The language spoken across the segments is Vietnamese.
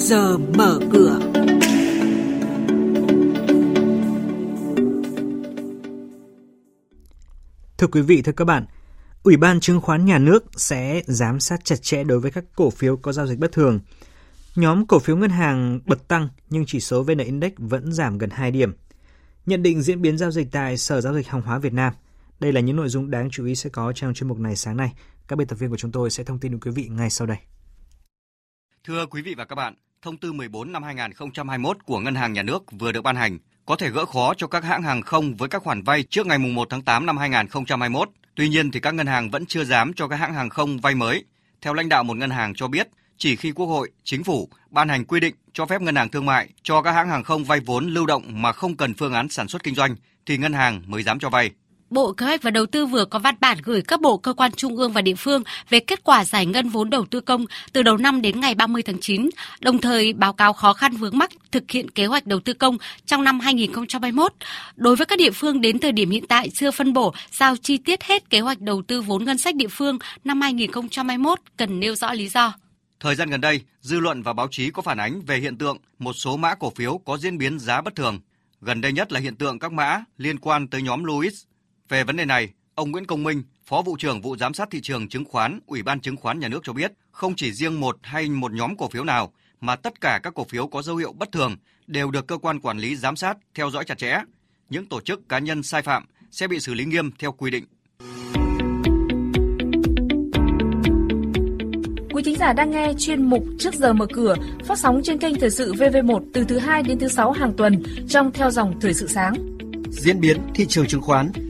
giờ mở cửa. Thưa quý vị, thưa các bạn, Ủy ban chứng khoán nhà nước sẽ giám sát chặt chẽ đối với các cổ phiếu có giao dịch bất thường. Nhóm cổ phiếu ngân hàng bật tăng nhưng chỉ số VN Index vẫn giảm gần 2 điểm. Nhận định diễn biến giao dịch tại Sở Giao dịch Hàng hóa Việt Nam. Đây là những nội dung đáng chú ý sẽ có trong chuyên mục này sáng nay. Các biên tập viên của chúng tôi sẽ thông tin đến quý vị ngay sau đây. Thưa quý vị và các bạn, thông tư 14 năm 2021 của Ngân hàng Nhà nước vừa được ban hành có thể gỡ khó cho các hãng hàng không với các khoản vay trước ngày 1 tháng 8 năm 2021. Tuy nhiên thì các ngân hàng vẫn chưa dám cho các hãng hàng không vay mới. Theo lãnh đạo một ngân hàng cho biết, chỉ khi Quốc hội, Chính phủ ban hành quy định cho phép ngân hàng thương mại cho các hãng hàng không vay vốn lưu động mà không cần phương án sản xuất kinh doanh thì ngân hàng mới dám cho vay. Bộ Kế hoạch và Đầu tư vừa có văn bản gửi các bộ cơ quan trung ương và địa phương về kết quả giải ngân vốn đầu tư công từ đầu năm đến ngày 30 tháng 9, đồng thời báo cáo khó khăn vướng mắc thực hiện kế hoạch đầu tư công trong năm 2021. Đối với các địa phương đến thời điểm hiện tại chưa phân bổ giao chi tiết hết kế hoạch đầu tư vốn ngân sách địa phương năm 2021 cần nêu rõ lý do. Thời gian gần đây, dư luận và báo chí có phản ánh về hiện tượng một số mã cổ phiếu có diễn biến giá bất thường. Gần đây nhất là hiện tượng các mã liên quan tới nhóm Louis về vấn đề này, ông Nguyễn Công Minh, Phó vụ trưởng vụ giám sát thị trường chứng khoán, Ủy ban chứng khoán nhà nước cho biết, không chỉ riêng một hay một nhóm cổ phiếu nào mà tất cả các cổ phiếu có dấu hiệu bất thường đều được cơ quan quản lý giám sát, theo dõi chặt chẽ. Những tổ chức cá nhân sai phạm sẽ bị xử lý nghiêm theo quy định. Quý thính giả đang nghe chuyên mục Trước giờ mở cửa phát sóng trên kênh Thời sự VV1 từ thứ 2 đến thứ 6 hàng tuần trong theo dòng Thời sự sáng. Diễn biến thị trường chứng khoán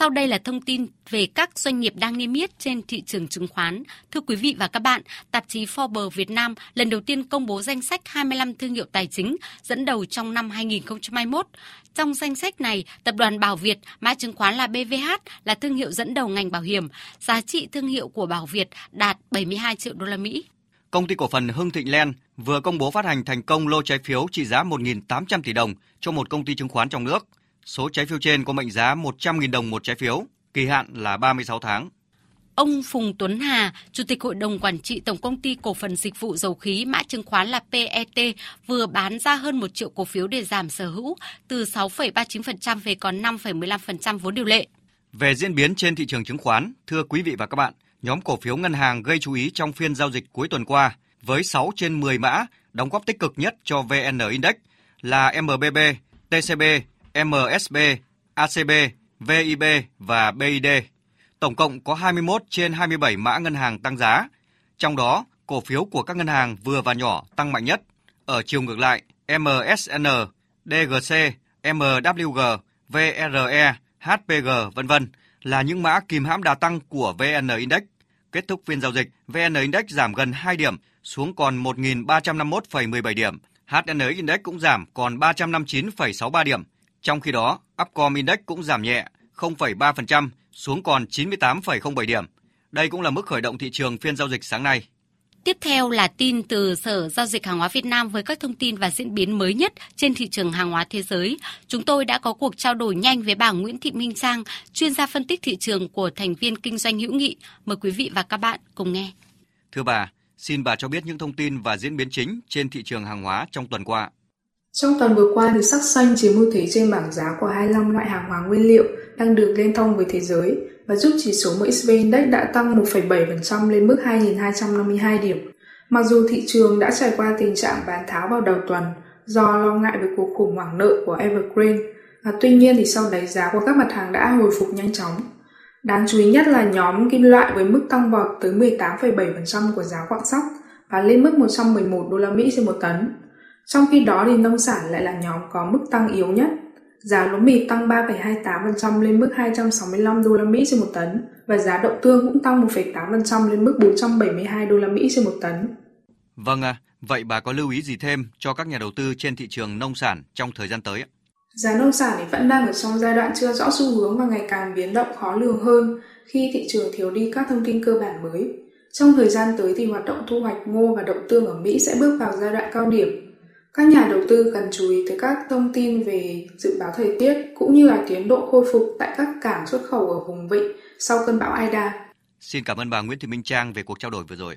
Sau đây là thông tin về các doanh nghiệp đang niêm yết trên thị trường chứng khoán. Thưa quý vị và các bạn, tạp chí Forbes Việt Nam lần đầu tiên công bố danh sách 25 thương hiệu tài chính dẫn đầu trong năm 2021. Trong danh sách này, tập đoàn Bảo Việt, mã chứng khoán là BVH là thương hiệu dẫn đầu ngành bảo hiểm. Giá trị thương hiệu của Bảo Việt đạt 72 triệu đô la Mỹ. Công ty cổ phần Hưng Thịnh Len vừa công bố phát hành thành công lô trái phiếu trị giá 1.800 tỷ đồng cho một công ty chứng khoán trong nước. Số trái phiếu trên có mệnh giá 100.000 đồng một trái phiếu, kỳ hạn là 36 tháng. Ông Phùng Tuấn Hà, Chủ tịch Hội đồng Quản trị Tổng Công ty Cổ phần Dịch vụ Dầu khí mã chứng khoán là PET vừa bán ra hơn 1 triệu cổ phiếu để giảm sở hữu từ 6,39% về còn 5,15% vốn điều lệ. Về diễn biến trên thị trường chứng khoán, thưa quý vị và các bạn, nhóm cổ phiếu ngân hàng gây chú ý trong phiên giao dịch cuối tuần qua với 6 trên 10 mã đóng góp tích cực nhất cho VN Index là MBB, TCB, MSB, ACB, VIB và BID. Tổng cộng có 21 trên 27 mã ngân hàng tăng giá. Trong đó, cổ phiếu của các ngân hàng vừa và nhỏ tăng mạnh nhất. Ở chiều ngược lại, MSN, DGC, MWG, VRE, HPG vân vân là những mã kìm hãm đà tăng của VN Index. Kết thúc phiên giao dịch, VN Index giảm gần 2 điểm xuống còn 1.351,17 điểm. HN Index cũng giảm còn 359,63 điểm. Trong khi đó, Upcom Index cũng giảm nhẹ 0,3% xuống còn 98,07 điểm. Đây cũng là mức khởi động thị trường phiên giao dịch sáng nay. Tiếp theo là tin từ Sở Giao dịch Hàng hóa Việt Nam với các thông tin và diễn biến mới nhất trên thị trường hàng hóa thế giới. Chúng tôi đã có cuộc trao đổi nhanh với bà Nguyễn Thị Minh Trang, chuyên gia phân tích thị trường của thành viên kinh doanh hữu nghị. Mời quý vị và các bạn cùng nghe. Thưa bà, xin bà cho biết những thông tin và diễn biến chính trên thị trường hàng hóa trong tuần qua. Trong tuần vừa qua thì sắc xanh chiếm ưu thế trên bảng giá của 25 loại hàng hóa nguyên liệu đang được liên thông với thế giới và giúp chỉ số MXV Index đã tăng 1,7% lên mức 2.252 điểm. Mặc dù thị trường đã trải qua tình trạng bán tháo vào đầu tuần do lo ngại về cuộc khủng hoảng nợ của Evergrande, và tuy nhiên thì sau đấy giá của các mặt hàng đã hồi phục nhanh chóng. Đáng chú ý nhất là nhóm kim loại với mức tăng vọt tới 18,7% của giá quặng sắt và lên mức 111 đô la Mỹ trên một tấn. Trong khi đó thì nông sản lại là nhóm có mức tăng yếu nhất. Giá lúa mì tăng 3,28% lên mức 265 đô la Mỹ trên một tấn và giá đậu tương cũng tăng 1,8% lên mức 472 đô la Mỹ trên một tấn. Vâng à, vậy bà có lưu ý gì thêm cho các nhà đầu tư trên thị trường nông sản trong thời gian tới? Giá nông sản thì vẫn đang ở trong giai đoạn chưa rõ xu hướng và ngày càng biến động khó lường hơn khi thị trường thiếu đi các thông tin cơ bản mới. Trong thời gian tới thì hoạt động thu hoạch ngô và đậu tương ở Mỹ sẽ bước vào giai đoạn cao điểm các nhà đầu tư cần chú ý tới các thông tin về dự báo thời tiết, cũng như là tiến độ khôi phục tại các cảng xuất khẩu ở vùng vịnh sau cơn bão Aida. Xin cảm ơn bà Nguyễn Thị Minh Trang về cuộc trao đổi vừa rồi.